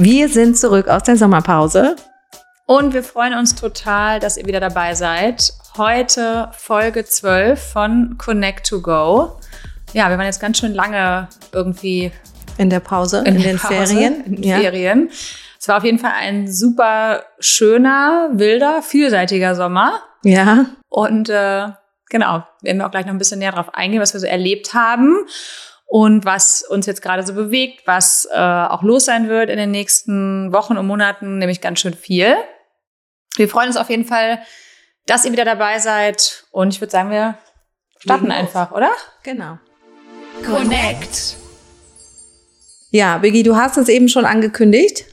Wir sind zurück aus der Sommerpause. Und wir freuen uns total, dass ihr wieder dabei seid. Heute Folge 12 von Connect to Go. Ja, wir waren jetzt ganz schön lange irgendwie in der Pause, in, in den Pause, Ferien. In den ja. Ferien. Es war auf jeden Fall ein super schöner, wilder, vielseitiger Sommer. Ja. Und äh, genau, werden wir auch gleich noch ein bisschen näher drauf eingehen, was wir so erlebt haben und was uns jetzt gerade so bewegt, was äh, auch los sein wird in den nächsten Wochen und Monaten, nämlich ganz schön viel. Wir freuen uns auf jeden Fall, dass ihr wieder dabei seid und ich würde sagen, wir starten einfach, oder? Genau. Connect. Ja, Biggie, du hast es eben schon angekündigt.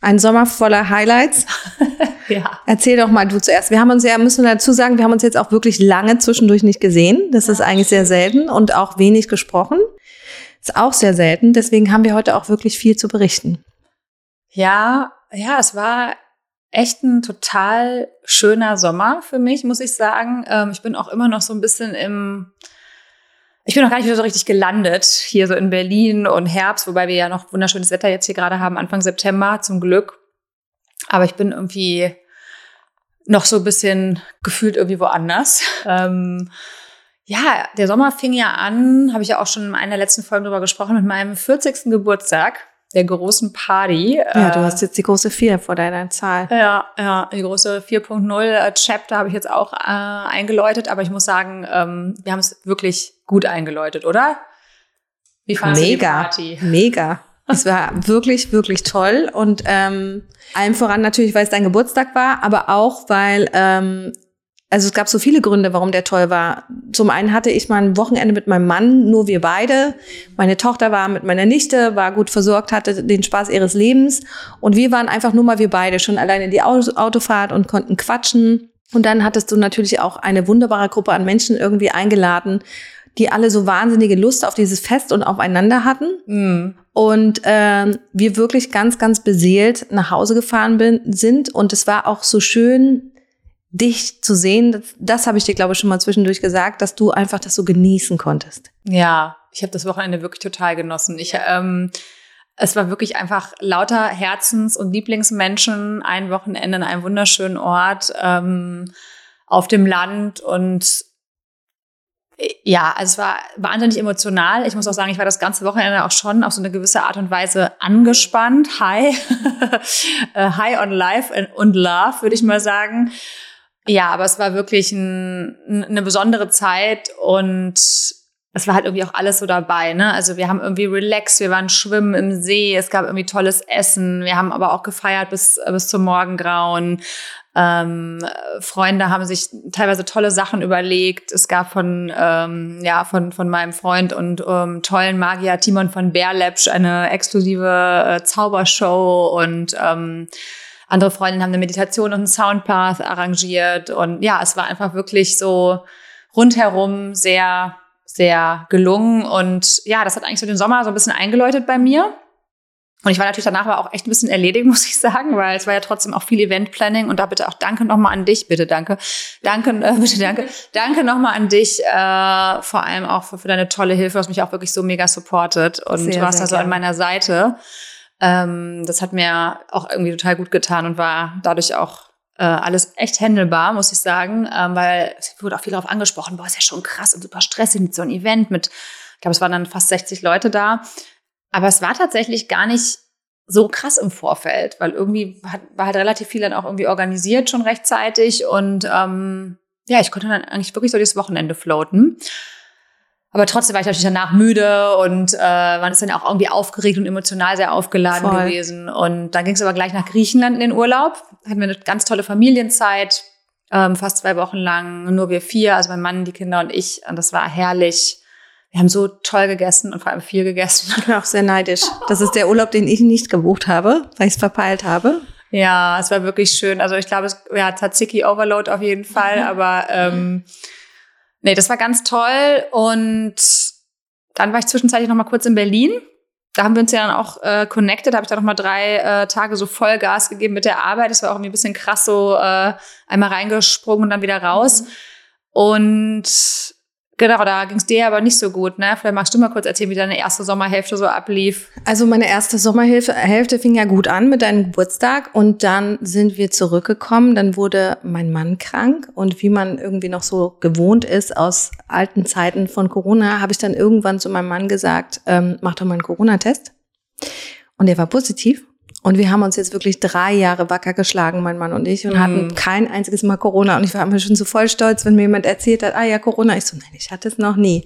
Ein Sommer voller Highlights. ja. Erzähl doch mal du zuerst. Wir haben uns ja, müssen wir dazu sagen, wir haben uns jetzt auch wirklich lange zwischendurch nicht gesehen. Das ja, ist eigentlich sehr selten und auch wenig gesprochen. Ist auch sehr selten. Deswegen haben wir heute auch wirklich viel zu berichten. Ja, ja, es war echt ein total schöner Sommer für mich, muss ich sagen. Ähm, ich bin auch immer noch so ein bisschen im, ich bin noch gar nicht wieder so richtig gelandet hier so in Berlin und Herbst, wobei wir ja noch wunderschönes Wetter jetzt hier gerade haben, Anfang September zum Glück. Aber ich bin irgendwie noch so ein bisschen gefühlt irgendwie woanders. Ähm, ja, der Sommer fing ja an, habe ich ja auch schon in einer der letzten Folgen drüber gesprochen, mit meinem 40. Geburtstag, der großen Party. Ja, du hast jetzt die große 4 vor deiner Zahl. Ja, ja, die große 4.0 äh, Chapter habe ich jetzt auch äh, eingeläutet, aber ich muss sagen, ähm, wir haben es wirklich gut eingeläutet, oder? Wie fandest mega, du die Party? Mega. Es war wirklich, wirklich toll und ähm, allem voran natürlich, weil es dein Geburtstag war, aber auch, weil ähm, also es gab so viele Gründe, warum der toll war. Zum einen hatte ich mal ein Wochenende mit meinem Mann, nur wir beide. Meine Tochter war mit meiner Nichte, war gut versorgt, hatte den Spaß ihres Lebens. Und wir waren einfach nur mal wir beide, schon alleine in die Autofahrt und konnten quatschen. Und dann hattest du natürlich auch eine wunderbare Gruppe an Menschen irgendwie eingeladen, die alle so wahnsinnige Lust auf dieses Fest und aufeinander hatten. Mm. Und ähm, wir wirklich ganz, ganz beseelt nach Hause gefahren bin, sind. Und es war auch so schön, dich zu sehen. Das, das habe ich dir, glaube ich, schon mal zwischendurch gesagt, dass du einfach das so genießen konntest. Ja, ich habe das Wochenende wirklich total genossen. Ich, ähm, es war wirklich einfach lauter Herzens- und Lieblingsmenschen, ein Wochenende in einem wunderschönen Ort ähm, auf dem Land und ja, also es war wahnsinnig emotional. Ich muss auch sagen, ich war das ganze Wochenende auch schon auf so eine gewisse Art und Weise angespannt. High, äh, high on life und love, würde ich mal sagen. Ja, aber es war wirklich ein, eine besondere Zeit und es war halt irgendwie auch alles so dabei, ne? Also wir haben irgendwie relaxed, wir waren schwimmen im See, es gab irgendwie tolles Essen, wir haben aber auch gefeiert bis, bis zum Morgengrauen. Ähm, Freunde haben sich teilweise tolle Sachen überlegt. Es gab von, ähm, ja, von, von meinem Freund und ähm, tollen Magier Timon von Bärlepsch eine exklusive äh, Zaubershow und ähm, andere Freundinnen haben eine Meditation und einen Soundpath arrangiert. Und ja, es war einfach wirklich so rundherum sehr, sehr gelungen. Und ja, das hat eigentlich so den Sommer so ein bisschen eingeläutet bei mir. Und ich war natürlich danach aber auch echt ein bisschen erledigt, muss ich sagen, weil es war ja trotzdem auch viel Event-Planning. Und da bitte auch danke nochmal an dich, bitte danke, danke, äh, bitte danke, danke nochmal an dich, äh, vor allem auch für, für, deine tolle Hilfe, was mich auch wirklich so mega supportet. Und sehr, du warst da so an meiner Seite. Ähm, das hat mir auch irgendwie total gut getan und war dadurch auch äh, alles echt handelbar, muss ich sagen, ähm, weil es wurde auch viel darauf angesprochen, boah, ist ja schon krass und super stressig mit so einem Event mit, ich glaube, es waren dann fast 60 Leute da. Aber es war tatsächlich gar nicht so krass im Vorfeld, weil irgendwie hat, war halt relativ viel dann auch irgendwie organisiert schon rechtzeitig und ähm, ja, ich konnte dann eigentlich wirklich so das Wochenende floaten. Aber trotzdem war ich natürlich danach müde und äh, man ist dann auch irgendwie aufgeregt und emotional sehr aufgeladen Voll. gewesen. Und dann ging es aber gleich nach Griechenland in den Urlaub. Hatten wir eine ganz tolle Familienzeit, ähm, fast zwei Wochen lang, nur wir vier, also mein Mann, die Kinder und ich. Und das war herrlich. Wir haben so toll gegessen und vor allem viel gegessen. Ich bin auch sehr neidisch. Das ist der Urlaub, den ich nicht gebucht habe, weil ich es verpeilt habe. Ja, es war wirklich schön. Also ich glaube, es ja, Tzatziki Overload auf jeden Fall, mhm. aber ähm, Nee, das war ganz toll. Und dann war ich zwischenzeitlich noch mal kurz in Berlin. Da haben wir uns ja dann auch äh, connected, habe ich da noch mal drei äh, Tage so Vollgas gegeben mit der Arbeit. Das war auch irgendwie ein bisschen krass, so äh, einmal reingesprungen und dann wieder raus. Mhm. Und Genau, da ging es dir aber nicht so gut, ne? Vielleicht magst du mal kurz erzählen, wie deine erste Sommerhälfte so ablief. Also meine erste Sommerhälfte Hälfte fing ja gut an mit deinem Geburtstag und dann sind wir zurückgekommen. Dann wurde mein Mann krank und wie man irgendwie noch so gewohnt ist aus alten Zeiten von Corona, habe ich dann irgendwann zu meinem Mann gesagt, ähm, mach doch mal einen Corona-Test. Und der war positiv. Und wir haben uns jetzt wirklich drei Jahre wacker geschlagen, mein Mann und ich, und mhm. hatten kein einziges Mal Corona. Und ich war immer schon so voll stolz, wenn mir jemand erzählt hat, ah ja, Corona. Ich so, nein, ich hatte es noch nie.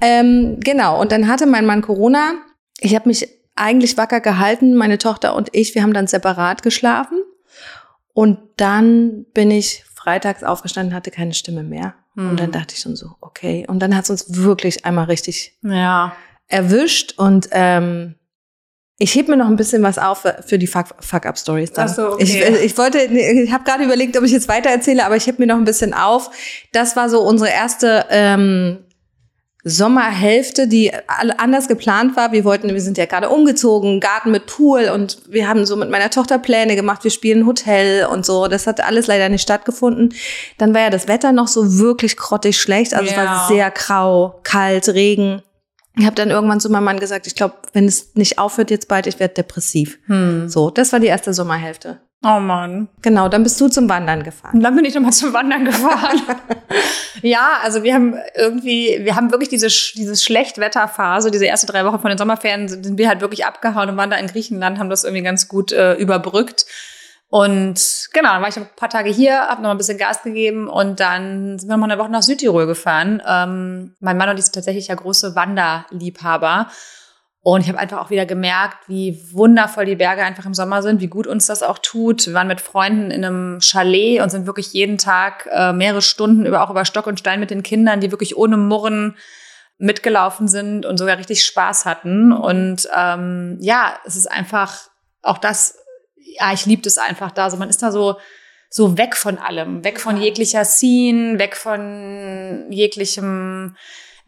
Ähm, genau, und dann hatte mein Mann Corona. Ich habe mich eigentlich wacker gehalten, meine Tochter und ich, wir haben dann separat geschlafen. Und dann bin ich freitags aufgestanden, hatte keine Stimme mehr. Mhm. Und dann dachte ich schon so, okay. Und dann hat es uns wirklich einmal richtig ja. erwischt. Und ähm, ich heb mir noch ein bisschen was auf für die Fuck-Up-Stories. Fuck Ach so, okay. Ich, ich wollte, ich habe gerade überlegt, ob ich jetzt weiter erzähle, aber ich heb mir noch ein bisschen auf. Das war so unsere erste ähm, Sommerhälfte, die anders geplant war. Wir wollten, wir sind ja gerade umgezogen, Garten mit Pool und wir haben so mit meiner Tochter Pläne gemacht. Wir spielen Hotel und so. Das hat alles leider nicht stattgefunden. Dann war ja das Wetter noch so wirklich grottig schlecht. Also ja. es war sehr grau, kalt, Regen. Ich habe dann irgendwann zu meinem Mann gesagt, ich glaube, wenn es nicht aufhört jetzt bald, ich werde depressiv. Hm. So, das war die erste Sommerhälfte. Oh Mann. Genau, dann bist du zum Wandern gefahren. Und dann bin ich nochmal zum Wandern gefahren. ja, also wir haben irgendwie, wir haben wirklich diese, diese Schlechtwetterphase, diese erste drei Wochen von den Sommerferien sind wir halt wirklich abgehauen und waren da in Griechenland, haben das irgendwie ganz gut äh, überbrückt. Und genau, dann war ich ein paar Tage hier, habe noch ein bisschen Gas gegeben und dann sind wir noch eine Woche nach Südtirol gefahren. Ähm, mein Mann und ich sind tatsächlich ja große Wanderliebhaber. Und ich habe einfach auch wieder gemerkt, wie wundervoll die Berge einfach im Sommer sind, wie gut uns das auch tut. Wir waren mit Freunden in einem Chalet und sind wirklich jeden Tag äh, mehrere Stunden über auch über Stock und Stein mit den Kindern, die wirklich ohne Murren mitgelaufen sind und sogar richtig Spaß hatten. Und ähm, ja, es ist einfach auch das ja, ich liebe das einfach da. So, man ist da so, so weg von allem, weg von jeglicher Scene, weg von jeglichem,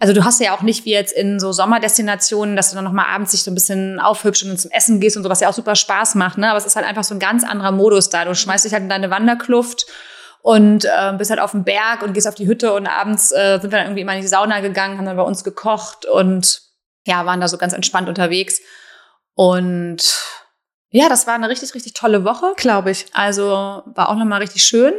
also du hast ja auch nicht wie jetzt in so Sommerdestinationen, dass du dann nochmal abends dich so ein bisschen aufhübsch und zum Essen gehst und so, was ja auch super Spaß macht, ne? Aber es ist halt einfach so ein ganz anderer Modus da. Du schmeißt dich halt in deine Wanderkluft und äh, bist halt auf dem Berg und gehst auf die Hütte und abends äh, sind wir dann irgendwie immer in die Sauna gegangen, haben dann bei uns gekocht und ja, waren da so ganz entspannt unterwegs. Und ja, das war eine richtig, richtig tolle Woche. Glaube ich. Also war auch nochmal richtig schön.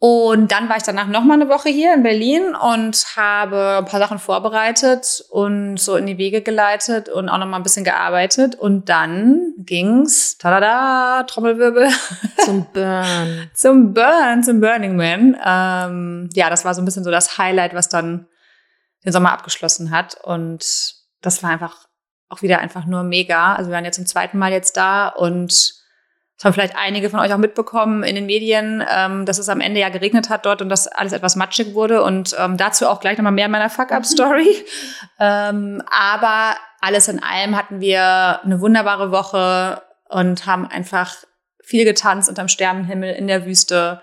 Und dann war ich danach nochmal eine Woche hier in Berlin und habe ein paar Sachen vorbereitet und so in die Wege geleitet und auch nochmal ein bisschen gearbeitet. Und dann ging's, tada, Trommelwirbel. Zum Burn. zum Burn, zum Burning Man. Ähm, ja, das war so ein bisschen so das Highlight, was dann den Sommer abgeschlossen hat. Und das war einfach auch wieder einfach nur mega. Also wir waren jetzt zum zweiten Mal jetzt da und das haben vielleicht einige von euch auch mitbekommen in den Medien, ähm, dass es am Ende ja geregnet hat dort und dass alles etwas matschig wurde. Und ähm, dazu auch gleich nochmal mehr in meiner Fuck-Up-Story. ähm, aber alles in allem hatten wir eine wunderbare Woche und haben einfach viel getanzt unterm Sternenhimmel in der Wüste.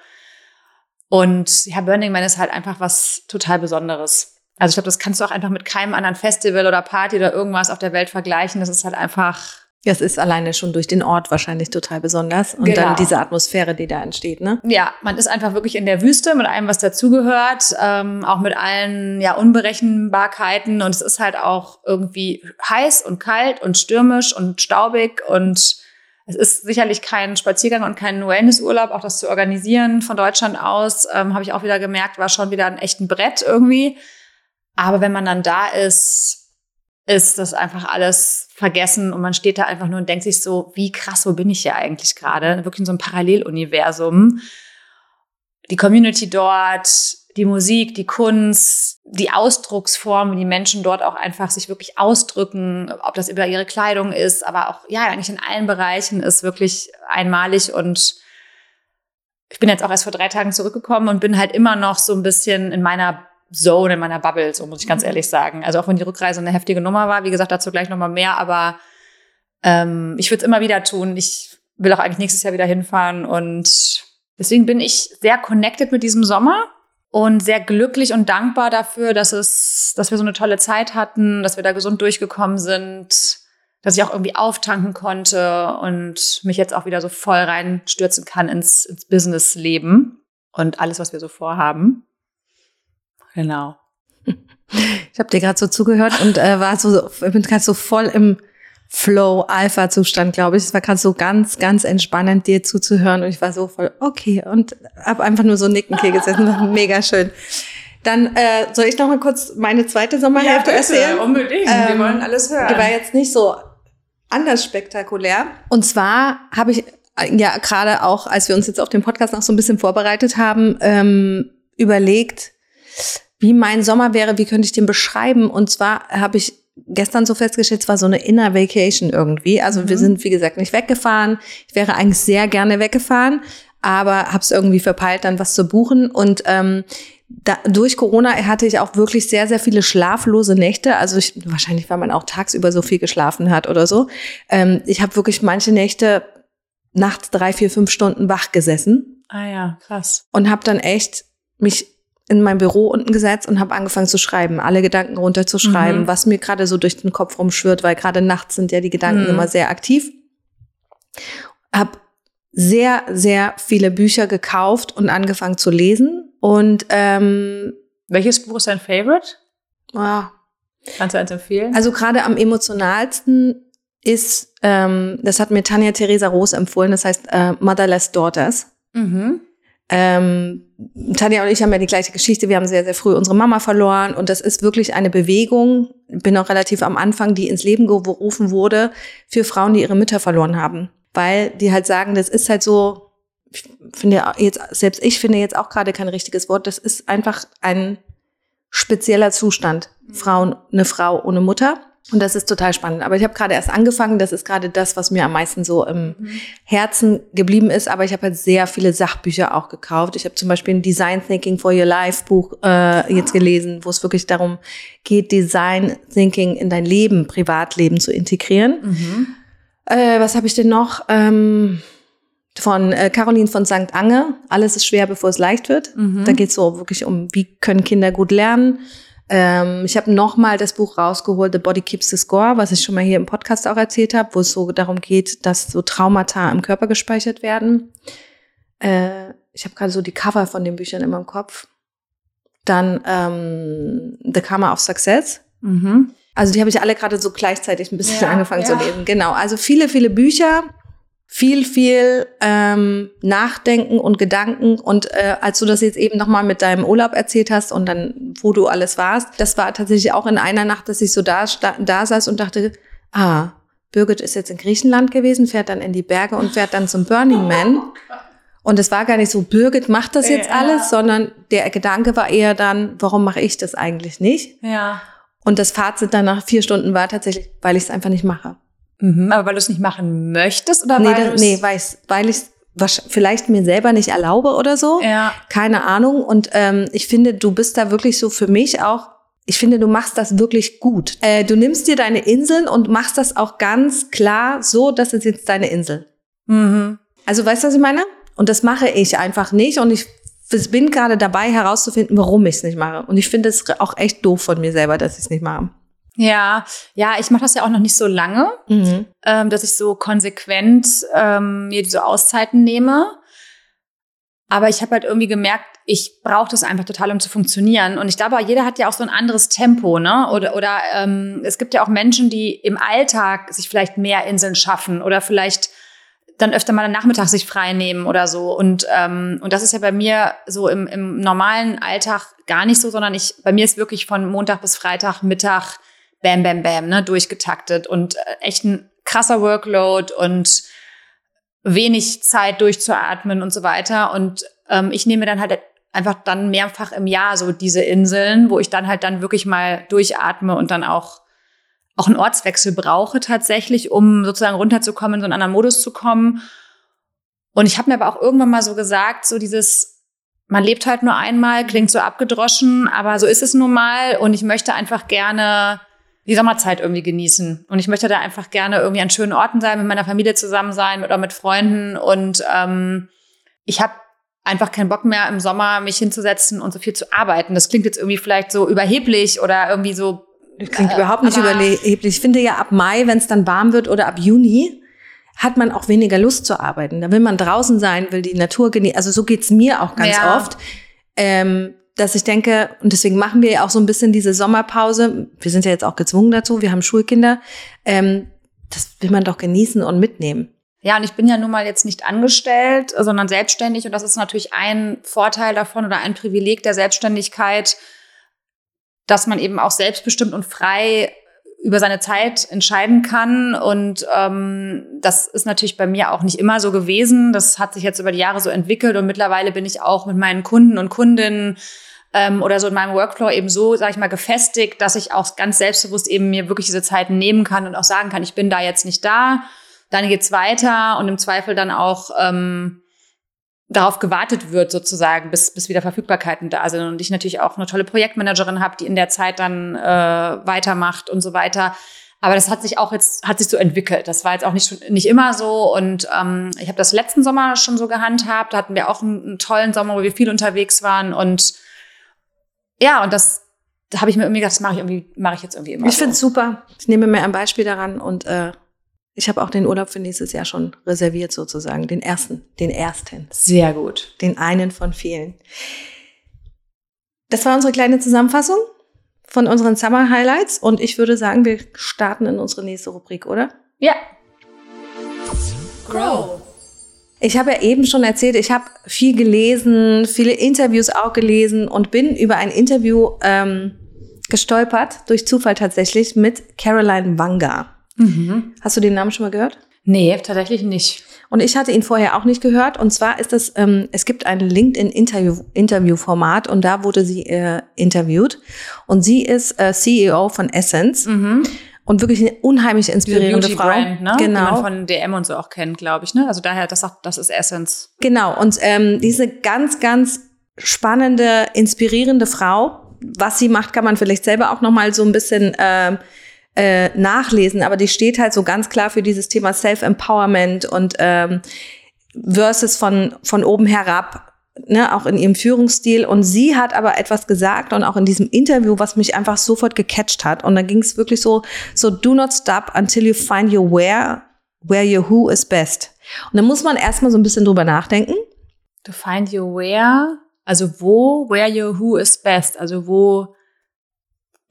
Und ja, Burning Man ist halt einfach was total Besonderes. Also ich glaube, das kannst du auch einfach mit keinem anderen Festival oder Party oder irgendwas auf der Welt vergleichen. Das ist halt einfach. Ja, es ist alleine schon durch den Ort wahrscheinlich total besonders. Und genau. dann diese Atmosphäre, die da entsteht, ne? Ja, man ist einfach wirklich in der Wüste mit allem, was dazugehört, ähm, auch mit allen ja, Unberechenbarkeiten. Und es ist halt auch irgendwie heiß und kalt und stürmisch und staubig und es ist sicherlich kein Spaziergang und kein Wellnessurlaub, auch das zu organisieren von Deutschland aus, ähm, habe ich auch wieder gemerkt, war schon wieder ein echten Brett irgendwie. Aber wenn man dann da ist, ist das einfach alles vergessen und man steht da einfach nur und denkt sich so, wie krass, wo bin ich hier eigentlich gerade? Wirklich in so einem Paralleluniversum. Die Community dort, die Musik, die Kunst, die Ausdrucksform, wie die Menschen dort auch einfach sich wirklich ausdrücken, ob das über ihre Kleidung ist, aber auch, ja, eigentlich in allen Bereichen ist wirklich einmalig und ich bin jetzt auch erst vor drei Tagen zurückgekommen und bin halt immer noch so ein bisschen in meiner Zone, in meiner Bubble, so muss ich ganz mhm. ehrlich sagen. Also auch wenn die Rückreise eine heftige Nummer war, wie gesagt, dazu gleich nochmal mehr, aber ähm, ich würde es immer wieder tun. Ich will auch eigentlich nächstes Jahr wieder hinfahren und deswegen bin ich sehr connected mit diesem Sommer und sehr glücklich und dankbar dafür, dass es, dass wir so eine tolle Zeit hatten, dass wir da gesund durchgekommen sind, dass ich auch irgendwie auftanken konnte und mich jetzt auch wieder so voll reinstürzen kann ins, ins Business-Leben und alles, was wir so vorhaben. Genau. Ich habe dir gerade so zugehört und äh, war so, ich bin gerade so voll im Flow-Alpha-Zustand, glaube ich. Es war gerade so ganz, ganz entspannend, dir zuzuhören und ich war so voll okay und habe einfach nur so nicken hier gesessen. War mega schön. Dann äh, soll ich noch mal kurz meine zweite Sommerhälfte ja, erzählen? Unbedingt. Ähm, Wir wollen alles hören. Die war jetzt nicht so anders spektakulär. Und zwar habe ich ja gerade auch, als wir uns jetzt auf den Podcast noch so ein bisschen vorbereitet haben, ähm, überlegt, wie mein Sommer wäre, wie könnte ich den beschreiben? Und zwar habe ich gestern so festgestellt, es war so eine Inner Vacation irgendwie. Also mhm. wir sind, wie gesagt, nicht weggefahren. Ich wäre eigentlich sehr gerne weggefahren, aber habe es irgendwie verpeilt, dann was zu buchen. Und ähm, da, durch Corona hatte ich auch wirklich sehr, sehr viele schlaflose Nächte. Also ich, wahrscheinlich, weil man auch tagsüber so viel geschlafen hat oder so. Ähm, ich habe wirklich manche Nächte nachts drei, vier, fünf Stunden wach gesessen. Ah ja, krass. Und habe dann echt mich in mein Büro unten gesetzt und habe angefangen zu schreiben, alle Gedanken runterzuschreiben, mhm. was mir gerade so durch den Kopf rumschwirrt, weil gerade nachts sind ja die Gedanken mhm. immer sehr aktiv. Hab sehr, sehr viele Bücher gekauft und angefangen zu lesen. Und ähm, welches Buch ist dein Favorite? Ah, Kannst du eins empfehlen? Also gerade am emotionalsten ist, ähm, das hat mir Tanja Theresa Roos empfohlen, das heißt äh, Motherless Daughters. Mhm. Ähm, Tanja und ich haben ja die gleiche Geschichte. Wir haben sehr, sehr früh unsere Mama verloren und das ist wirklich eine Bewegung, bin auch relativ am Anfang, die ins Leben gerufen wurde für Frauen, die ihre Mütter verloren haben. Weil die halt sagen, das ist halt so, ich finde jetzt, selbst ich finde jetzt auch gerade kein richtiges Wort, das ist einfach ein spezieller Zustand. Frauen, eine Frau ohne Mutter. Und das ist total spannend. Aber ich habe gerade erst angefangen. Das ist gerade das, was mir am meisten so im mhm. Herzen geblieben ist. Aber ich habe halt sehr viele Sachbücher auch gekauft. Ich habe zum Beispiel ein Design Thinking for Your Life Buch äh, jetzt gelesen, wo es wirklich darum geht, Design Thinking in dein Leben, Privatleben zu integrieren. Mhm. Äh, was habe ich denn noch? Ähm, von äh, Caroline von St. Ange. Alles ist schwer, bevor es leicht wird. Mhm. Da geht es so wirklich um, wie können Kinder gut lernen ähm, ich habe nochmal das Buch rausgeholt, The Body Keeps the Score, was ich schon mal hier im Podcast auch erzählt habe, wo es so darum geht, dass so Traumata im Körper gespeichert werden. Äh, ich habe gerade so die Cover von den Büchern immer im Kopf. Dann ähm, The Karma of Success. Mhm. Also die habe ich alle gerade so gleichzeitig ein bisschen ja, angefangen ja. zu lesen. Genau. Also viele, viele Bücher viel, viel ähm, Nachdenken und Gedanken. Und äh, als du das jetzt eben nochmal mit deinem Urlaub erzählt hast und dann, wo du alles warst, das war tatsächlich auch in einer Nacht, dass ich so da, da saß und dachte, ah, Birgit ist jetzt in Griechenland gewesen, fährt dann in die Berge und fährt dann zum Burning Man. Und es war gar nicht so, Birgit macht das jetzt ja. alles, sondern der Gedanke war eher dann, warum mache ich das eigentlich nicht? Ja. Und das Fazit dann nach vier Stunden war tatsächlich, weil ich es einfach nicht mache. Mhm, aber weil du es nicht machen möchtest oder nee, weil, das, nee, weiß, weil ich es vielleicht mir selber nicht erlaube oder so. Ja. Keine Ahnung. Und ähm, ich finde, du bist da wirklich so für mich auch. Ich finde, du machst das wirklich gut. Äh, du nimmst dir deine Inseln und machst das auch ganz klar so, dass es jetzt deine Insel. Mhm. Also weißt du, was ich meine? Und das mache ich einfach nicht. Und ich bin gerade dabei herauszufinden, warum ich es nicht mache. Und ich finde es auch echt doof von mir selber, dass ich es nicht mache. Ja, ja, ich mache das ja auch noch nicht so lange, mhm. ähm, dass ich so konsequent ähm, mir diese Auszeiten nehme. Aber ich habe halt irgendwie gemerkt, ich brauche das einfach total, um zu funktionieren. Und ich glaube, jeder hat ja auch so ein anderes Tempo, ne? Oder, oder ähm, es gibt ja auch Menschen, die im Alltag sich vielleicht mehr Inseln schaffen oder vielleicht dann öfter mal am Nachmittag sich frei nehmen oder so. Und, ähm, und das ist ja bei mir so im, im normalen Alltag gar nicht so, sondern ich, bei mir ist wirklich von Montag bis Freitag Mittag bam, bam, bam, ne, durchgetaktet und äh, echt ein krasser Workload und wenig Zeit durchzuatmen und so weiter. Und ähm, ich nehme dann halt einfach dann mehrfach im Jahr so diese Inseln, wo ich dann halt dann wirklich mal durchatme und dann auch auch einen Ortswechsel brauche tatsächlich, um sozusagen runterzukommen, in so einen anderen Modus zu kommen. Und ich habe mir aber auch irgendwann mal so gesagt, so dieses, man lebt halt nur einmal, klingt so abgedroschen, aber so ist es nun mal. Und ich möchte einfach gerne die Sommerzeit irgendwie genießen. Und ich möchte da einfach gerne irgendwie an schönen Orten sein, mit meiner Familie zusammen sein oder mit Freunden. Und ähm, ich habe einfach keinen Bock mehr im Sommer mich hinzusetzen und so viel zu arbeiten. Das klingt jetzt irgendwie vielleicht so überheblich oder irgendwie so. Das klingt äh, überhaupt nicht überheblich. Ich finde ja ab Mai, wenn es dann warm wird oder ab Juni, hat man auch weniger Lust zu arbeiten. Da will man draußen sein, will die Natur genießen. Also so geht's mir auch ganz ja. oft. Ähm, dass ich denke, und deswegen machen wir ja auch so ein bisschen diese Sommerpause. Wir sind ja jetzt auch gezwungen dazu, wir haben Schulkinder. Ähm, das will man doch genießen und mitnehmen. Ja, und ich bin ja nun mal jetzt nicht angestellt, sondern selbstständig. Und das ist natürlich ein Vorteil davon oder ein Privileg der Selbstständigkeit, dass man eben auch selbstbestimmt und frei über seine Zeit entscheiden kann. Und ähm, das ist natürlich bei mir auch nicht immer so gewesen. Das hat sich jetzt über die Jahre so entwickelt und mittlerweile bin ich auch mit meinen Kunden und Kundinnen ähm, oder so in meinem Workflow eben so, sage ich mal, gefestigt, dass ich auch ganz selbstbewusst eben mir wirklich diese Zeiten nehmen kann und auch sagen kann, ich bin da jetzt nicht da, dann geht's weiter und im Zweifel dann auch ähm, darauf gewartet wird sozusagen, bis, bis wieder Verfügbarkeiten da sind und ich natürlich auch eine tolle Projektmanagerin habe, die in der Zeit dann äh, weitermacht und so weiter. Aber das hat sich auch jetzt, hat sich so entwickelt. Das war jetzt auch nicht, nicht immer so. Und ähm, ich habe das letzten Sommer schon so gehandhabt. Da hatten wir auch einen, einen tollen Sommer, wo wir viel unterwegs waren. Und ja, und das da habe ich mir irgendwie gedacht, das mache ich irgendwie, mache ich jetzt irgendwie immer. Ich so. finde es super. Ich nehme mir ein Beispiel daran und äh, ich habe auch den Urlaub für nächstes Jahr schon reserviert, sozusagen. Den ersten, den ersten. Sehr gut. Den einen von vielen. Das war unsere kleine Zusammenfassung von unseren Summer Highlights und ich würde sagen, wir starten in unsere nächste Rubrik, oder? Ja. Grow. Ich habe ja eben schon erzählt, ich habe viel gelesen, viele Interviews auch gelesen und bin über ein Interview ähm, gestolpert, durch Zufall tatsächlich, mit Caroline Wanga. Mhm. Hast du den Namen schon mal gehört? Nee, tatsächlich nicht. Und ich hatte ihn vorher auch nicht gehört. Und zwar ist das, ähm, es gibt ein LinkedIn-Interview-Format und da wurde sie äh, interviewt. Und sie ist äh, CEO von Essence. Mhm und wirklich eine unheimlich inspirierende Frau. Brand, ne? Genau. Die man von DM und so auch kennt, glaube ich. Ne? Also daher, das, auch, das ist Essence. Genau. Und ähm, diese ganz, ganz spannende, inspirierende Frau. Was sie macht, kann man vielleicht selber auch noch mal so ein bisschen äh, äh, nachlesen. Aber die steht halt so ganz klar für dieses Thema Self-Empowerment und ähm, versus von von oben herab ne, auch in ihrem Führungsstil. Und sie hat aber etwas gesagt und auch in diesem Interview, was mich einfach sofort gecatcht hat. Und da ging es wirklich so, so do not stop until you find your where, where your who is best. Und dann muss man erstmal so ein bisschen drüber nachdenken. To find your where, also wo, where your who is best, also wo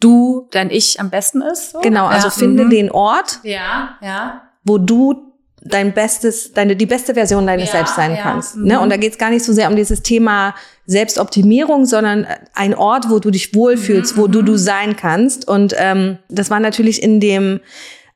du, dein Ich am besten ist. So? Genau, also ja. finde mhm. den Ort, ja, ja. wo du dein bestes, deine, die beste Version deines ja, Selbst sein ja. kannst. Mhm. Ne? Und da geht es gar nicht so sehr um dieses Thema Selbstoptimierung, sondern ein Ort, wo du dich wohlfühlst, mhm. wo du du sein kannst. Und ähm, das war natürlich in dem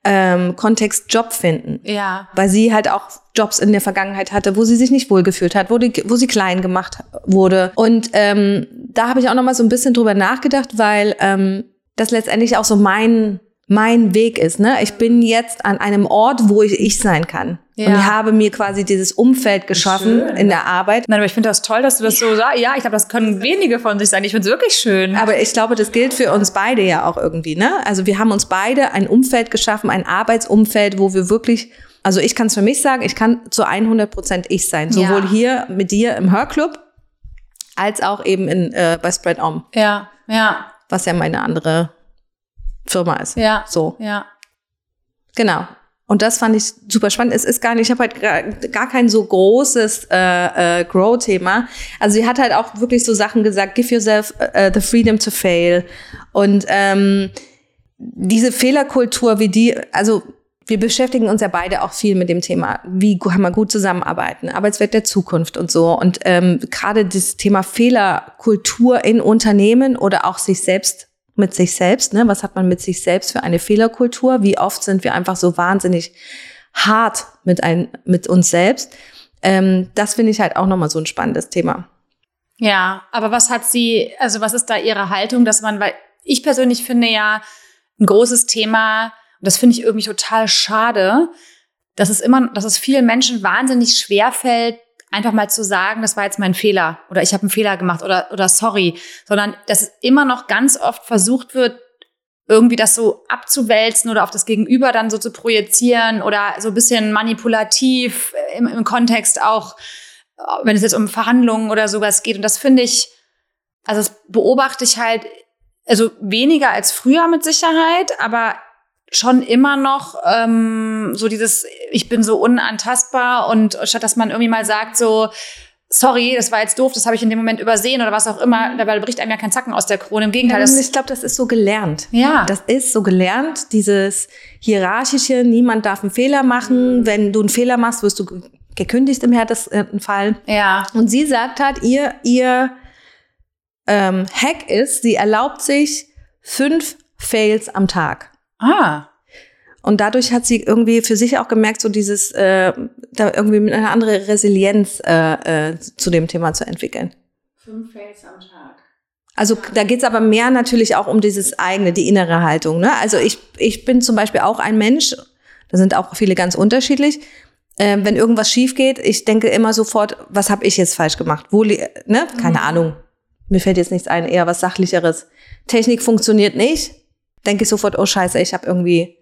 ähm, Kontext Job finden. Ja. Weil sie halt auch Jobs in der Vergangenheit hatte, wo sie sich nicht wohlgefühlt hat, wo, die, wo sie klein gemacht wurde. Und ähm, da habe ich auch noch mal so ein bisschen drüber nachgedacht, weil ähm, das letztendlich auch so mein mein Weg ist. Ne? Ich bin jetzt an einem Ort, wo ich ich sein kann. Ja. Und ich habe mir quasi dieses Umfeld geschaffen schön. in der Arbeit. Nein, aber ich finde das toll, dass du das so sagst. Ja, ich glaube, das können wenige von sich sein. Ich finde es wirklich schön. Aber ich glaube, das gilt für uns beide ja auch irgendwie. Ne? Also wir haben uns beide ein Umfeld geschaffen, ein Arbeitsumfeld, wo wir wirklich also ich kann es für mich sagen, ich kann zu 100 Prozent ich sein. Sowohl ja. hier mit dir im Hörclub, als auch eben in, äh, bei Spread Om. Ja, ja. Was ja meine andere Firma ist. Ja. So. Ja. Genau. Und das fand ich super spannend. Es ist gar nicht, ich habe halt gar, gar kein so großes äh, äh, Grow-Thema. Also sie hat halt auch wirklich so Sachen gesagt, give yourself uh, the freedom to fail. Und ähm, diese Fehlerkultur, wie die, also wir beschäftigen uns ja beide auch viel mit dem Thema, wie kann man gut zusammenarbeiten, Arbeitswelt der Zukunft und so. Und ähm, gerade das Thema Fehlerkultur in Unternehmen oder auch sich selbst mit sich selbst. Ne? Was hat man mit sich selbst für eine Fehlerkultur? Wie oft sind wir einfach so wahnsinnig hart mit, ein, mit uns selbst? Ähm, das finde ich halt auch nochmal so ein spannendes Thema. Ja, aber was hat sie, also was ist da ihre Haltung, dass man, weil ich persönlich finde ja ein großes Thema, und das finde ich irgendwie total schade, dass es immer, dass es vielen Menschen wahnsinnig schwer fällt, einfach mal zu sagen, das war jetzt mein Fehler oder ich habe einen Fehler gemacht oder, oder sorry, sondern dass es immer noch ganz oft versucht wird, irgendwie das so abzuwälzen oder auf das Gegenüber dann so zu projizieren oder so ein bisschen manipulativ im, im Kontext auch, wenn es jetzt um Verhandlungen oder sowas geht. Und das finde ich, also das beobachte ich halt, also weniger als früher mit Sicherheit, aber schon immer noch ähm, so dieses, ich bin so unantastbar und statt dass man irgendwie mal sagt, so, sorry, das war jetzt doof, das habe ich in dem Moment übersehen oder was auch immer, dabei bricht einem ja kein Zacken aus der Krone. Im Gegenteil. Ja, ich glaube, das ist so gelernt. Ja. Das ist so gelernt, dieses hierarchische, niemand darf einen Fehler machen. Mhm. Wenn du einen Fehler machst, wirst du gekündigt im härtesten Fall. Ja. Und sie sagt halt, ihr, ihr ähm, Hack ist, sie erlaubt sich fünf Fails am Tag. Ah. Und dadurch hat sie irgendwie für sich auch gemerkt, so dieses, äh, da irgendwie eine andere Resilienz äh, äh, zu dem Thema zu entwickeln. Fünf Fails am Tag. Also da geht's aber mehr natürlich auch um dieses eigene, die innere Haltung. Ne? Also ich, ich bin zum Beispiel auch ein Mensch, da sind auch viele ganz unterschiedlich. Äh, wenn irgendwas schief geht, ich denke immer sofort, was habe ich jetzt falsch gemacht? Wo, ne? Keine mhm. Ahnung. Mir fällt jetzt nichts ein, eher was Sachlicheres. Technik funktioniert nicht, denke ich sofort, oh scheiße, ich habe irgendwie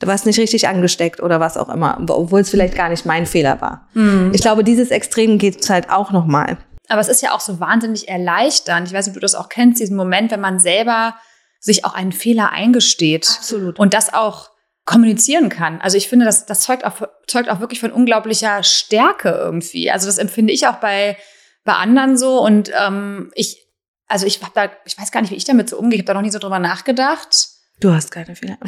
du warst nicht richtig angesteckt oder was auch immer, obwohl es vielleicht gar nicht mein Fehler war. Mhm. Ich glaube, dieses Extrem geht halt auch nochmal. Aber es ist ja auch so wahnsinnig erleichternd. Ich weiß nicht, ob du das auch kennst, diesen Moment, wenn man selber sich auch einen Fehler eingesteht. Absolut. Und das auch kommunizieren kann. Also ich finde, das, das zeugt, auch, zeugt auch wirklich von unglaublicher Stärke irgendwie. Also das empfinde ich auch bei, bei anderen so. Und ähm, ich, also ich hab da, ich weiß gar nicht, wie ich damit so umgehe. Ich habe da noch nie so drüber nachgedacht. Du hast keine Fehler.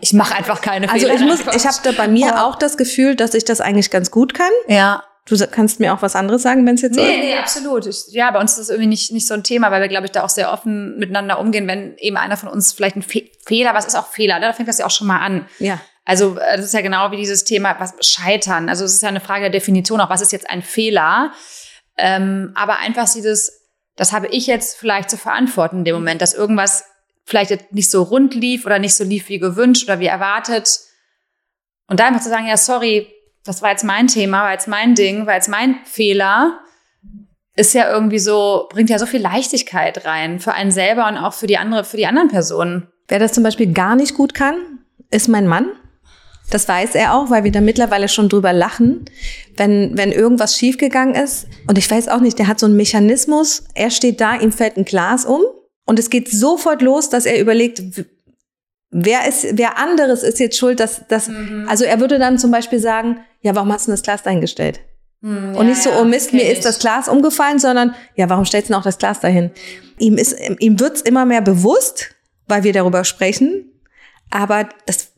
Ich mache einfach keine also Fehler. Also ich muss, ich habe da bei mir oh. auch das Gefühl, dass ich das eigentlich ganz gut kann. Ja. Du kannst mir auch was anderes sagen, wenn es jetzt nee, so Nee, absolut. Ich, ja, bei uns ist das irgendwie nicht, nicht so ein Thema, weil wir, glaube ich, da auch sehr offen miteinander umgehen, wenn eben einer von uns vielleicht ein Fe Fehler, was ist auch Fehler, ne? da fängt das ja auch schon mal an. Ja. Also äh, das ist ja genau wie dieses Thema, was Scheitern. Also es ist ja eine Frage der Definition, auch was ist jetzt ein Fehler. Ähm, aber einfach dieses, das habe ich jetzt vielleicht zu verantworten in dem Moment, dass irgendwas vielleicht nicht so rund lief oder nicht so lief wie gewünscht oder wie erwartet. Und da einfach zu sagen, ja, sorry, das war jetzt mein Thema, war jetzt mein Ding, war jetzt mein Fehler, ist ja irgendwie so, bringt ja so viel Leichtigkeit rein für einen selber und auch für die andere, für die anderen Personen. Wer das zum Beispiel gar nicht gut kann, ist mein Mann. Das weiß er auch, weil wir da mittlerweile schon drüber lachen, wenn, wenn irgendwas schiefgegangen ist. Und ich weiß auch nicht, der hat so einen Mechanismus. Er steht da, ihm fällt ein Glas um und es geht sofort los, dass er überlegt, wer ist, wer anderes ist jetzt schuld, dass, dass, mhm. also er würde dann zum Beispiel sagen, ja, warum hast du das Glas eingestellt? Mhm, und nicht so, oh Mist, mir ich. ist das Glas umgefallen, sondern, ja, warum stellst du denn auch das Glas dahin? Ihm ist, ihm wird's immer mehr bewusst, weil wir darüber sprechen, aber das,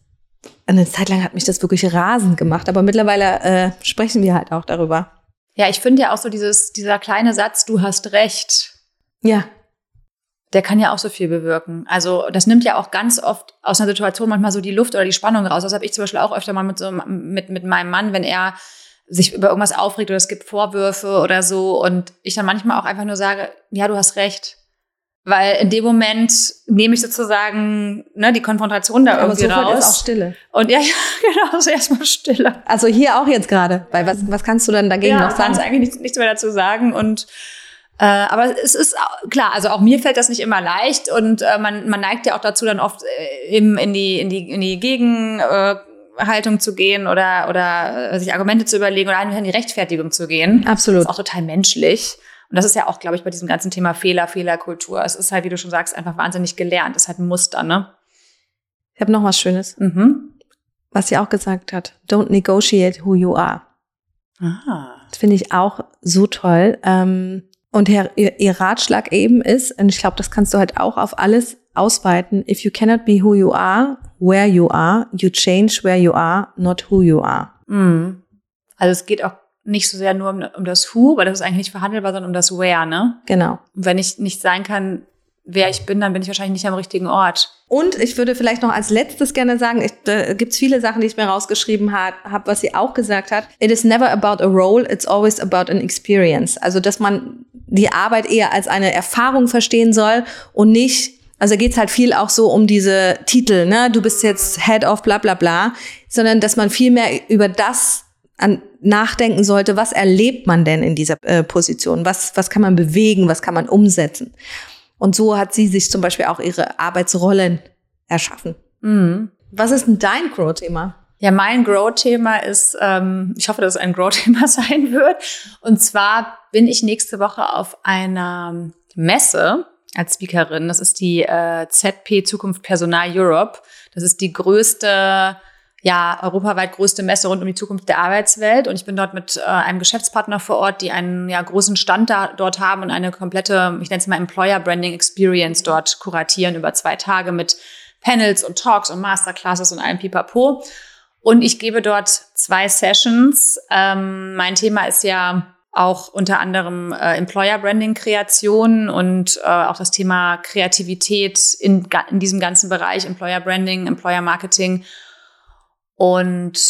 eine Zeit lang hat mich das wirklich rasend gemacht, aber mittlerweile äh, sprechen wir halt auch darüber. Ja, ich finde ja auch so dieses, dieser kleine Satz, du hast recht. Ja der kann ja auch so viel bewirken. Also das nimmt ja auch ganz oft aus einer Situation manchmal so die Luft oder die Spannung raus. Das habe ich zum Beispiel auch öfter mal mit, so, mit, mit meinem Mann, wenn er sich über irgendwas aufregt oder es gibt Vorwürfe oder so und ich dann manchmal auch einfach nur sage, ja, du hast recht. Weil in dem Moment nehme ich sozusagen ne, die Konfrontation da irgendwie Aber raus. Ist auch Stille. Und ja, ja genau, also erstmal Stille. Also hier auch jetzt gerade, weil was, was kannst du dann dagegen ja, noch sagen? Ich kann eigentlich nichts, nichts mehr dazu sagen und äh, aber es ist klar, also auch mir fällt das nicht immer leicht und äh, man, man neigt ja auch dazu, dann oft äh, im, in die, in die, in die Gegenhaltung zu gehen oder, oder äh, sich Argumente zu überlegen oder einfach in die Rechtfertigung zu gehen. Absolut. Das ist auch total menschlich. Und das ist ja auch, glaube ich, bei diesem ganzen Thema Fehler, Fehlerkultur. Es ist halt, wie du schon sagst, einfach wahnsinnig gelernt. Es ist halt ein Muster, ne? Ich habe noch was Schönes. Mhm. Was sie auch gesagt hat. Don't negotiate who you are. Ah. Das finde ich auch so toll. Ähm, und ihr Ratschlag eben ist, und ich glaube, das kannst du halt auch auf alles ausweiten, if you cannot be who you are, where you are, you change where you are, not who you are. Mhm. Also es geht auch nicht so sehr nur um, um, das Who, weil das ist eigentlich nicht verhandelbar, sondern um das Where, ne? Genau. Und wenn ich nicht sein kann, wer ich bin, dann bin ich wahrscheinlich nicht am richtigen Ort. Und ich würde vielleicht noch als letztes gerne sagen, ich, da gibt's viele Sachen, die ich mir rausgeschrieben habe, hab, was sie auch gesagt hat. It is never about a role, it's always about an experience. Also, dass man die Arbeit eher als eine Erfahrung verstehen soll und nicht, also geht's halt viel auch so um diese Titel, ne? Du bist jetzt Head of bla bla bla, sondern dass man viel mehr über das an, nachdenken sollte, was erlebt man denn in dieser äh, Position? Was, was kann man bewegen? Was kann man umsetzen? Und so hat sie sich zum Beispiel auch ihre Arbeitsrollen erschaffen. Mhm. Was ist denn dein Grow-Thema? Ja, mein Grow-Thema ist, ähm, ich hoffe, dass es ein Grow-Thema sein wird. Und zwar bin ich nächste Woche auf einer Messe als Speakerin. Das ist die äh, ZP Zukunft Personal Europe. Das ist die größte ja, europaweit größte Messe rund um die Zukunft der Arbeitswelt. Und ich bin dort mit äh, einem Geschäftspartner vor Ort, die einen ja, großen Stand da, dort haben und eine komplette, ich nenne es mal Employer Branding Experience dort kuratieren über zwei Tage mit Panels und Talks und Masterclasses und allem Pipapo. Und ich gebe dort zwei Sessions. Ähm, mein Thema ist ja auch unter anderem äh, Employer Branding Kreation und äh, auch das Thema Kreativität in, in diesem ganzen Bereich Employer Branding, Employer Marketing. Und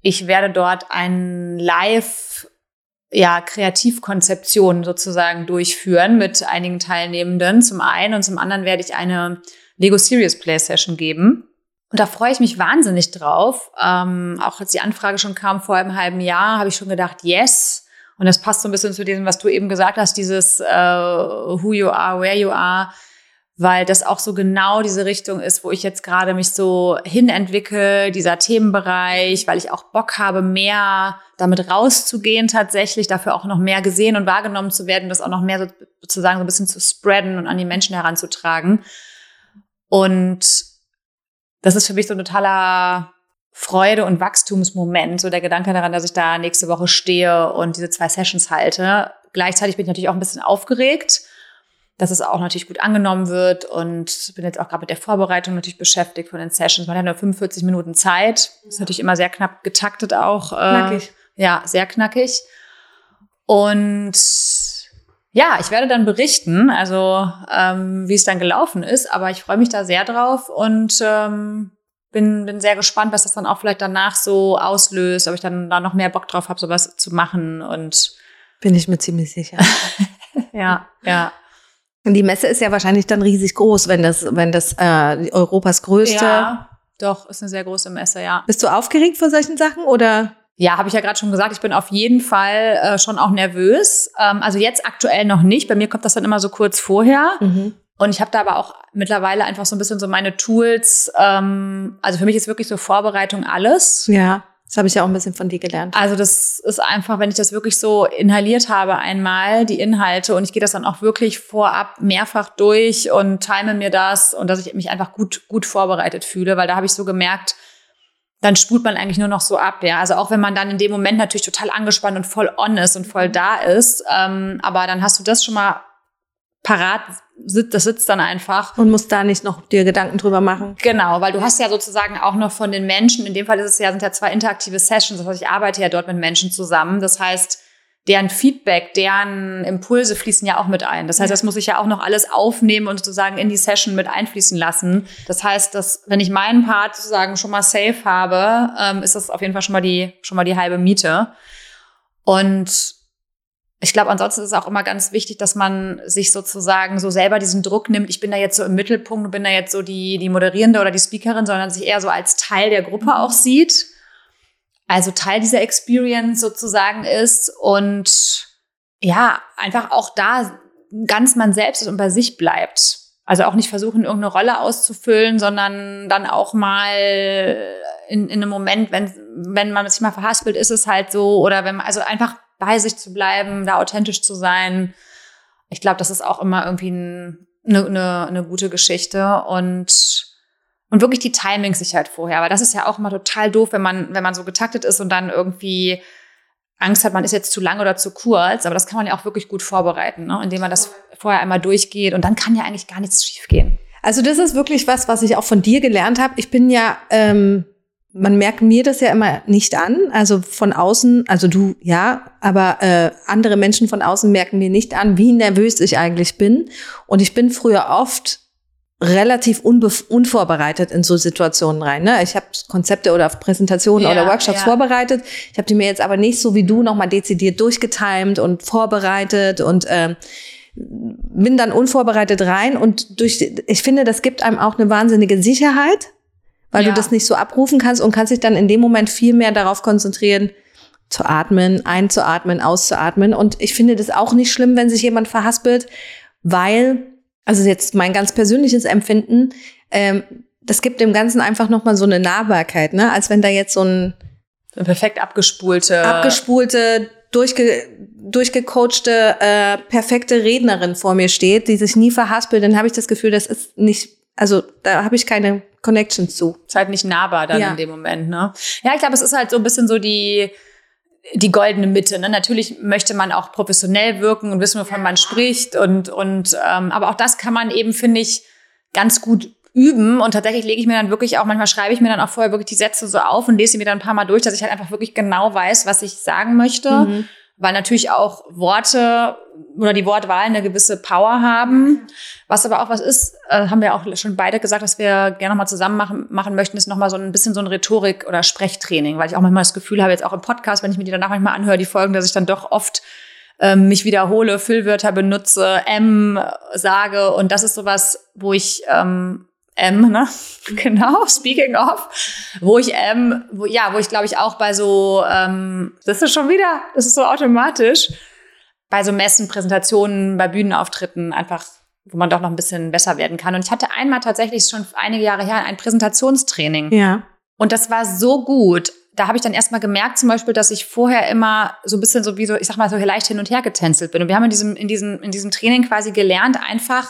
ich werde dort ein Live ja, Kreativkonzeption sozusagen durchführen mit einigen Teilnehmenden zum einen und zum anderen werde ich eine Lego Serious Play Session geben. Und da freue ich mich wahnsinnig drauf. Ähm, auch als die Anfrage schon kam vor einem halben Jahr, habe ich schon gedacht, yes. Und das passt so ein bisschen zu dem, was du eben gesagt hast, dieses äh, Who you are, where you are, weil das auch so genau diese Richtung ist, wo ich jetzt gerade mich so hinentwickle, dieser Themenbereich, weil ich auch Bock habe, mehr damit rauszugehen tatsächlich, dafür auch noch mehr gesehen und wahrgenommen zu werden, das auch noch mehr so, sozusagen so ein bisschen zu spreaden und an die Menschen heranzutragen. Und das ist für mich so ein totaler Freude- und Wachstumsmoment, so der Gedanke daran, dass ich da nächste Woche stehe und diese zwei Sessions halte. Gleichzeitig bin ich natürlich auch ein bisschen aufgeregt, dass es auch natürlich gut angenommen wird und bin jetzt auch gerade mit der Vorbereitung natürlich beschäftigt von den Sessions. Man hat nur 45 Minuten Zeit. Ist natürlich immer sehr knapp getaktet auch. Äh, knackig. Ja, sehr knackig. Und ja, ich werde dann berichten, also ähm, wie es dann gelaufen ist, aber ich freue mich da sehr drauf und ähm, bin, bin sehr gespannt, was das dann auch vielleicht danach so auslöst, ob ich dann da noch mehr Bock drauf habe, sowas zu machen und bin ich mir ziemlich sicher. ja, ja. Die Messe ist ja wahrscheinlich dann riesig groß, wenn das, wenn das äh, Europas größte. Ja, doch, ist eine sehr große Messe, ja. Bist du aufgeregt vor solchen Sachen oder? Ja, habe ich ja gerade schon gesagt, ich bin auf jeden Fall äh, schon auch nervös. Ähm, also jetzt aktuell noch nicht. Bei mir kommt das dann immer so kurz vorher. Mhm. Und ich habe da aber auch mittlerweile einfach so ein bisschen so meine Tools. Ähm, also für mich ist wirklich so Vorbereitung alles. Ja. Das habe ich ja auch ein bisschen von dir gelernt. Also das ist einfach, wenn ich das wirklich so inhaliert habe einmal, die Inhalte, und ich gehe das dann auch wirklich vorab mehrfach durch und time mir das und dass ich mich einfach gut, gut vorbereitet fühle, weil da habe ich so gemerkt, dann spult man eigentlich nur noch so ab, ja. Also auch wenn man dann in dem Moment natürlich total angespannt und voll on ist und voll da ist, ähm, aber dann hast du das schon mal parat, das sitzt dann einfach. Und musst da nicht noch dir Gedanken drüber machen. Genau, weil du hast ja sozusagen auch noch von den Menschen, in dem Fall ist es ja, sind ja zwei interaktive Sessions, das heißt, ich arbeite ja dort mit Menschen zusammen. Das heißt, deren Feedback, deren Impulse fließen ja auch mit ein. Das heißt, das muss ich ja auch noch alles aufnehmen und sozusagen in die Session mit einfließen lassen. Das heißt, dass wenn ich meinen Part sozusagen schon mal safe habe, ähm, ist das auf jeden Fall schon mal die schon mal die halbe Miete. Und ich glaube, ansonsten ist es auch immer ganz wichtig, dass man sich sozusagen so selber diesen Druck nimmt. Ich bin da jetzt so im Mittelpunkt, bin da jetzt so die, die Moderierende oder die Speakerin, sondern sich eher so als Teil der Gruppe auch sieht also Teil dieser Experience sozusagen ist und ja, einfach auch da ganz man selbst ist und bei sich bleibt. Also auch nicht versuchen, irgendeine Rolle auszufüllen, sondern dann auch mal in, in einem Moment, wenn, wenn man sich mal verhaspelt, ist es halt so. Oder wenn man, also einfach bei sich zu bleiben, da authentisch zu sein. Ich glaube, das ist auch immer irgendwie ein, eine, eine, eine gute Geschichte. Und und wirklich die Timings sich halt vorher. Aber das ist ja auch immer total doof, wenn man, wenn man so getaktet ist und dann irgendwie Angst hat, man ist jetzt zu lang oder zu kurz. Aber das kann man ja auch wirklich gut vorbereiten, ne? indem man das vorher einmal durchgeht. Und dann kann ja eigentlich gar nichts schiefgehen. Also das ist wirklich was, was ich auch von dir gelernt habe. Ich bin ja, ähm, man merkt mir das ja immer nicht an. Also von außen, also du ja, aber äh, andere Menschen von außen merken mir nicht an, wie nervös ich eigentlich bin. Und ich bin früher oft relativ unvorbereitet in so Situationen rein. Ne? Ich habe Konzepte oder Präsentationen ja, oder Workshops ja. vorbereitet. Ich habe die mir jetzt aber nicht so wie du nochmal dezidiert durchgetimt und vorbereitet und ähm, bin dann unvorbereitet rein. Und durch, ich finde, das gibt einem auch eine wahnsinnige Sicherheit, weil ja. du das nicht so abrufen kannst und kannst dich dann in dem Moment viel mehr darauf konzentrieren, zu atmen, einzuatmen, auszuatmen. Und ich finde das auch nicht schlimm, wenn sich jemand verhaspelt, weil also jetzt mein ganz persönliches Empfinden, ähm, das gibt dem Ganzen einfach nochmal so eine Nahbarkeit, ne? Als wenn da jetzt so ein perfekt abgespulte, abgespulte, durchge, durchgecoachte, äh, perfekte Rednerin vor mir steht, die sich nie verhaspelt, dann habe ich das Gefühl, das ist nicht, Also da habe ich keine Connections zu. Ist halt nicht nahbar dann ja. in dem Moment, ne? Ja, ich glaube, es ist halt so ein bisschen so die, die goldene Mitte. Ne? Natürlich möchte man auch professionell wirken und wissen, wovon man spricht. Und, und ähm, aber auch das kann man eben, finde ich, ganz gut üben. Und tatsächlich lege ich mir dann wirklich auch, manchmal schreibe ich mir dann auch vorher wirklich die Sätze so auf und lese sie mir dann ein paar Mal durch, dass ich halt einfach wirklich genau weiß, was ich sagen möchte. Mhm. Weil natürlich auch Worte oder die Wortwahl eine gewisse Power haben. Was aber auch was ist, äh, haben wir auch schon beide gesagt, dass wir gerne nochmal zusammen machen, machen möchten, ist nochmal so ein bisschen so ein Rhetorik- oder Sprechtraining, weil ich auch manchmal das Gefühl habe, jetzt auch im Podcast, wenn ich mir die danach manchmal anhöre, die Folgen, dass ich dann doch oft ähm, mich wiederhole, Füllwörter benutze, M sage und das ist sowas, wo ich ähm, M, ne? Genau, speaking of, wo ich M, wo, ja, wo ich glaube ich auch bei so, ähm, das ist schon wieder, das ist so automatisch, bei so Messen, Präsentationen, bei Bühnenauftritten einfach, wo man doch noch ein bisschen besser werden kann. Und ich hatte einmal tatsächlich schon einige Jahre her ein Präsentationstraining. Ja. Und das war so gut. Da habe ich dann erstmal gemerkt, zum Beispiel, dass ich vorher immer so ein bisschen so wie so, ich sag mal, so leicht hin und her getänzelt bin. Und wir haben in diesem, in diesem, in diesem Training quasi gelernt, einfach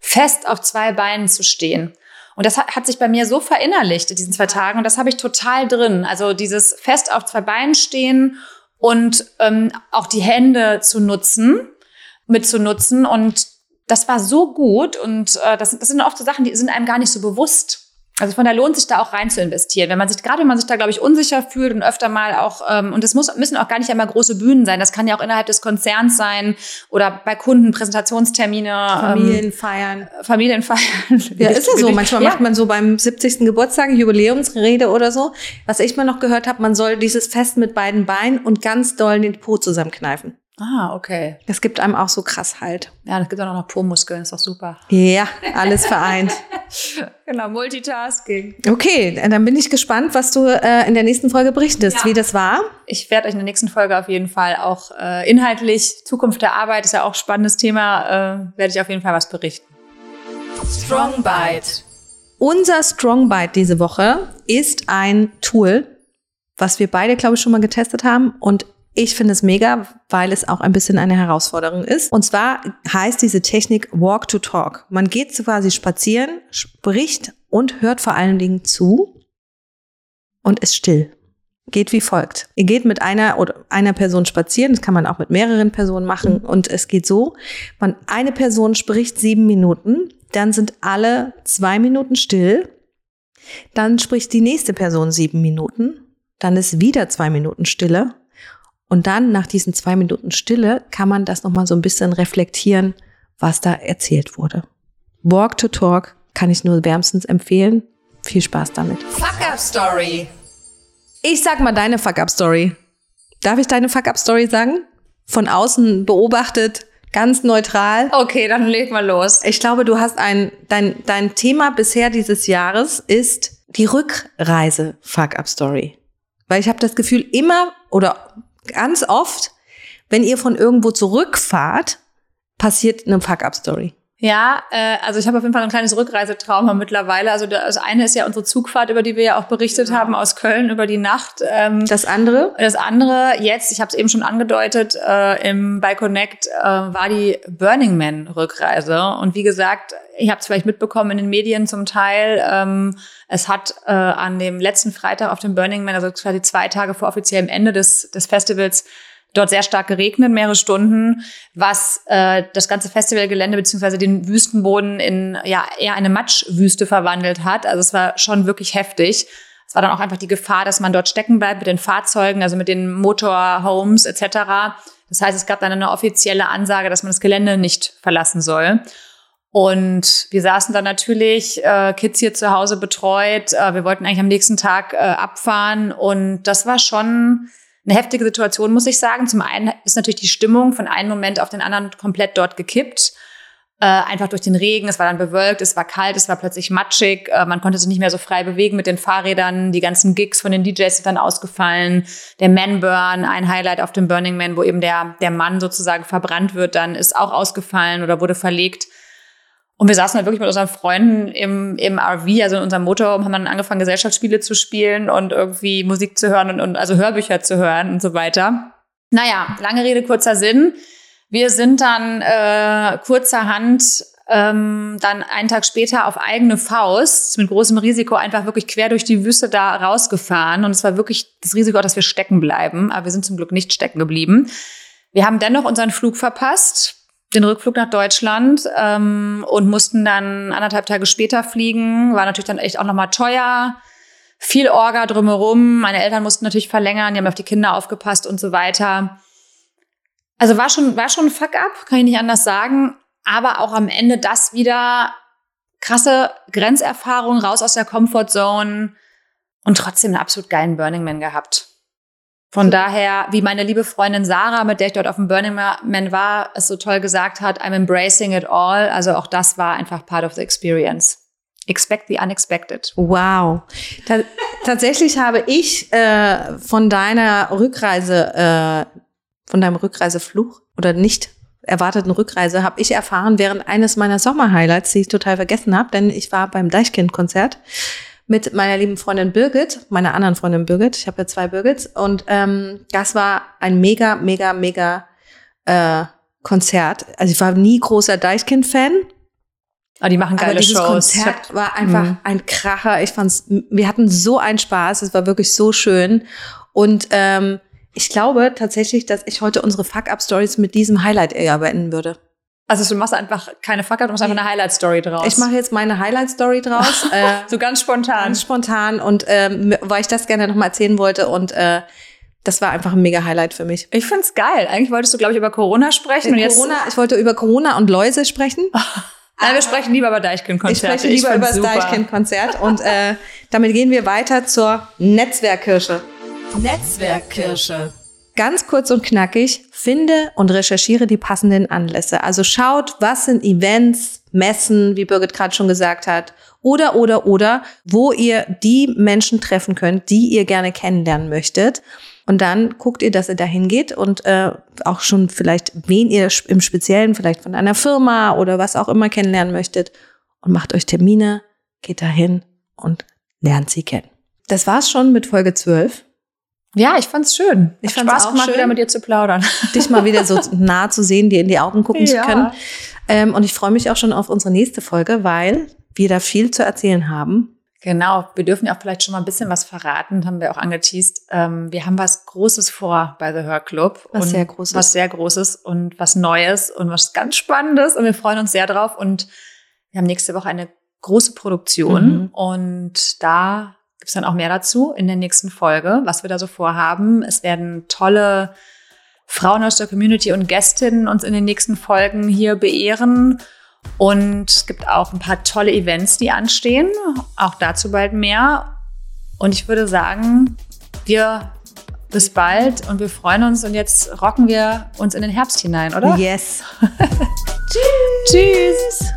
fest auf zwei Beinen zu stehen. Und das hat, hat sich bei mir so verinnerlicht in diesen zwei Tagen und das habe ich total drin. Also dieses fest auf zwei Beinen stehen und ähm, auch die Hände zu nutzen, mitzunutzen. Und das war so gut und äh, das, das sind oft so Sachen, die sind einem gar nicht so bewusst. Also von da lohnt sich da auch rein zu investieren. Wenn man sich, gerade wenn man sich da, glaube ich, unsicher fühlt und öfter mal auch, ähm, und es muss, müssen auch gar nicht einmal große Bühnen sein. Das kann ja auch innerhalb des Konzerns sein oder bei Kunden Präsentationstermine. Familienfeiern. Ähm, Familienfeiern. Ja, ist ja so. Manchmal ja. macht man so beim 70. Geburtstag Jubiläumsrede oder so. Was ich mal noch gehört habe, man soll dieses Fest mit beiden Beinen und ganz doll den Po zusammenkneifen. Ah, okay. Das gibt einem auch so krass halt. Ja, das gibt auch noch Po-Muskeln, ist doch super. Ja, alles vereint. genau, Multitasking. Okay, dann bin ich gespannt, was du äh, in der nächsten Folge berichtest, ja. wie das war. Ich werde euch in der nächsten Folge auf jeden Fall auch äh, inhaltlich, Zukunft der Arbeit ist ja auch ein spannendes Thema, äh, werde ich auf jeden Fall was berichten. Strong Bite. Unser Strong Bite diese Woche ist ein Tool, was wir beide, glaube ich, schon mal getestet haben und ich finde es mega, weil es auch ein bisschen eine Herausforderung ist. Und zwar heißt diese Technik Walk to Talk. Man geht quasi spazieren, spricht und hört vor allen Dingen zu und ist still. Geht wie folgt. Ihr geht mit einer oder einer Person spazieren, das kann man auch mit mehreren Personen machen und es geht so, man, eine Person spricht sieben Minuten, dann sind alle zwei Minuten still, dann spricht die nächste Person sieben Minuten, dann ist wieder zwei Minuten Stille und dann nach diesen zwei Minuten Stille kann man das nochmal so ein bisschen reflektieren, was da erzählt wurde. Walk to Talk kann ich nur wärmstens empfehlen. Viel Spaß damit. Fuck Up Story. Ich sag mal deine Fuck Up Story. Darf ich deine Fuck Up Story sagen? Von außen beobachtet, ganz neutral. Okay, dann leg mal los. Ich glaube, du hast ein, dein, dein Thema bisher dieses Jahres ist die Rückreise Fuck Up Story. Weil ich habe das Gefühl, immer oder ganz oft, wenn ihr von irgendwo zurückfahrt, passiert eine Fuck-up-Story. Ja, äh, also ich habe auf jeden Fall ein kleines Rückreisetrauma mittlerweile. Also das eine ist ja unsere Zugfahrt, über die wir ja auch berichtet genau. haben aus Köln über die Nacht. Ähm, das andere? Das andere jetzt, ich habe es eben schon angedeutet, äh, im bei Connect äh, war die Burning Man Rückreise. Und wie gesagt, ich habe es vielleicht mitbekommen in den Medien zum Teil. Ähm, es hat äh, an dem letzten Freitag auf dem Burning Man, also quasi zwei Tage vor offiziellem Ende des, des Festivals, dort sehr stark geregnet, mehrere Stunden, was äh, das ganze Festivalgelände beziehungsweise den Wüstenboden in ja eher eine Matschwüste verwandelt hat. Also es war schon wirklich heftig. Es war dann auch einfach die Gefahr, dass man dort stecken bleibt mit den Fahrzeugen, also mit den Motorhomes etc. Das heißt, es gab dann eine offizielle Ansage, dass man das Gelände nicht verlassen soll. Und wir saßen dann natürlich, äh, Kids hier zu Hause betreut. Äh, wir wollten eigentlich am nächsten Tag äh, abfahren. Und das war schon eine heftige Situation, muss ich sagen. Zum einen ist natürlich die Stimmung von einem Moment auf den anderen komplett dort gekippt. Äh, einfach durch den Regen, es war dann bewölkt, es war kalt, es war plötzlich matschig, äh, man konnte sich nicht mehr so frei bewegen mit den Fahrrädern, die ganzen Gigs von den DJs sind dann ausgefallen, der Man Burn, ein Highlight auf dem Burning Man, wo eben der, der Mann sozusagen verbrannt wird, dann ist auch ausgefallen oder wurde verlegt. Und wir saßen halt wirklich mit unseren Freunden im, im RV, also in unserem Motorhome, haben dann angefangen, Gesellschaftsspiele zu spielen und irgendwie Musik zu hören und, und also Hörbücher zu hören und so weiter. Naja, lange Rede, kurzer Sinn. Wir sind dann äh, kurzerhand ähm, dann einen Tag später auf eigene Faust mit großem Risiko einfach wirklich quer durch die Wüste da rausgefahren. Und es war wirklich das Risiko, dass wir stecken bleiben. Aber wir sind zum Glück nicht stecken geblieben. Wir haben dennoch unseren Flug verpasst, den Rückflug nach Deutschland ähm, und mussten dann anderthalb Tage später fliegen. War natürlich dann echt auch nochmal teuer. Viel Orga drumherum. Meine Eltern mussten natürlich verlängern, die haben auf die Kinder aufgepasst und so weiter. Also war schon, war schon ein Fuck-up, kann ich nicht anders sagen. Aber auch am Ende das wieder krasse Grenzerfahrung, raus aus der Comfortzone und trotzdem einen absolut geilen Burning Man gehabt. Von daher, wie meine liebe Freundin Sarah, mit der ich dort auf dem Burning Man war, es so toll gesagt hat, I'm embracing it all. Also auch das war einfach part of the experience. Expect the unexpected. Wow. Ta tatsächlich habe ich äh, von deiner Rückreise, äh, von deinem Rückreisefluch oder nicht erwarteten Rückreise, habe ich erfahren während eines meiner Sommerhighlights, die ich total vergessen habe, denn ich war beim Deichkind-Konzert mit meiner lieben Freundin Birgit, meiner anderen Freundin Birgit. Ich habe ja zwei Birgits. Und ähm, das war ein mega, mega, mega äh, Konzert. Also ich war nie großer Deichkind-Fan. Aber ah, die machen geile Aber dieses Shows. Konzert war einfach mhm. ein Kracher. Ich fand's, wir hatten so einen Spaß. Es war wirklich so schön. Und ähm, ich glaube tatsächlich, dass ich heute unsere Fuck-Up-Stories mit diesem Highlight eher beenden würde. Also du machst einfach keine Fuck-up, du machst einfach eine Highlight-Story draus. Ich mache jetzt meine Highlight-Story draus. äh, so ganz spontan. Ganz spontan und ähm, weil ich das gerne nochmal erzählen wollte und äh, das war einfach ein mega Highlight für mich. Ich find's geil. Eigentlich wolltest du, glaube ich, über Corona sprechen. Äh, Corona, ich wollte über Corona und Läuse sprechen. Nein, wir sprechen lieber über Deichkind-Konzert. Ich spreche lieber über das Deichkind-Konzert. Und äh, damit gehen wir weiter zur Netzwerkkirsche. Netzwerkkirsche. Ganz kurz und knackig, finde und recherchiere die passenden Anlässe. Also schaut, was sind Events, Messen, wie Birgit gerade schon gesagt hat, oder, oder, oder, wo ihr die Menschen treffen könnt, die ihr gerne kennenlernen möchtet. Und dann guckt ihr, dass ihr dahin geht und äh, auch schon vielleicht, wen ihr im Speziellen, vielleicht von einer Firma oder was auch immer kennenlernen möchtet und macht euch Termine, geht dahin und lernt sie kennen. Das war's schon mit Folge 12. Ja, ich fand's schön. Ich fand Spaß gemacht, schön, wieder mit dir zu plaudern. Dich mal wieder so nah zu sehen, dir in die Augen gucken ja. zu können. Ähm, und ich freue mich auch schon auf unsere nächste Folge, weil wir da viel zu erzählen haben. Genau, wir dürfen ja auch vielleicht schon mal ein bisschen was verraten, haben wir auch angeteased. Ähm, wir haben was Großes vor bei The Hör Club. Was sehr Großes. Was sehr Großes und was Neues und was ganz Spannendes. Und wir freuen uns sehr drauf. Und wir haben nächste Woche eine große Produktion. Mhm. Und da es dann auch mehr dazu in der nächsten Folge, was wir da so vorhaben. Es werden tolle Frauen aus der Community und Gästinnen uns in den nächsten Folgen hier beehren. Und es gibt auch ein paar tolle Events, die anstehen. Auch dazu bald mehr. Und ich würde sagen, wir bis bald und wir freuen uns und jetzt rocken wir uns in den Herbst hinein, oder? Yes. Tschüss. Tschüss.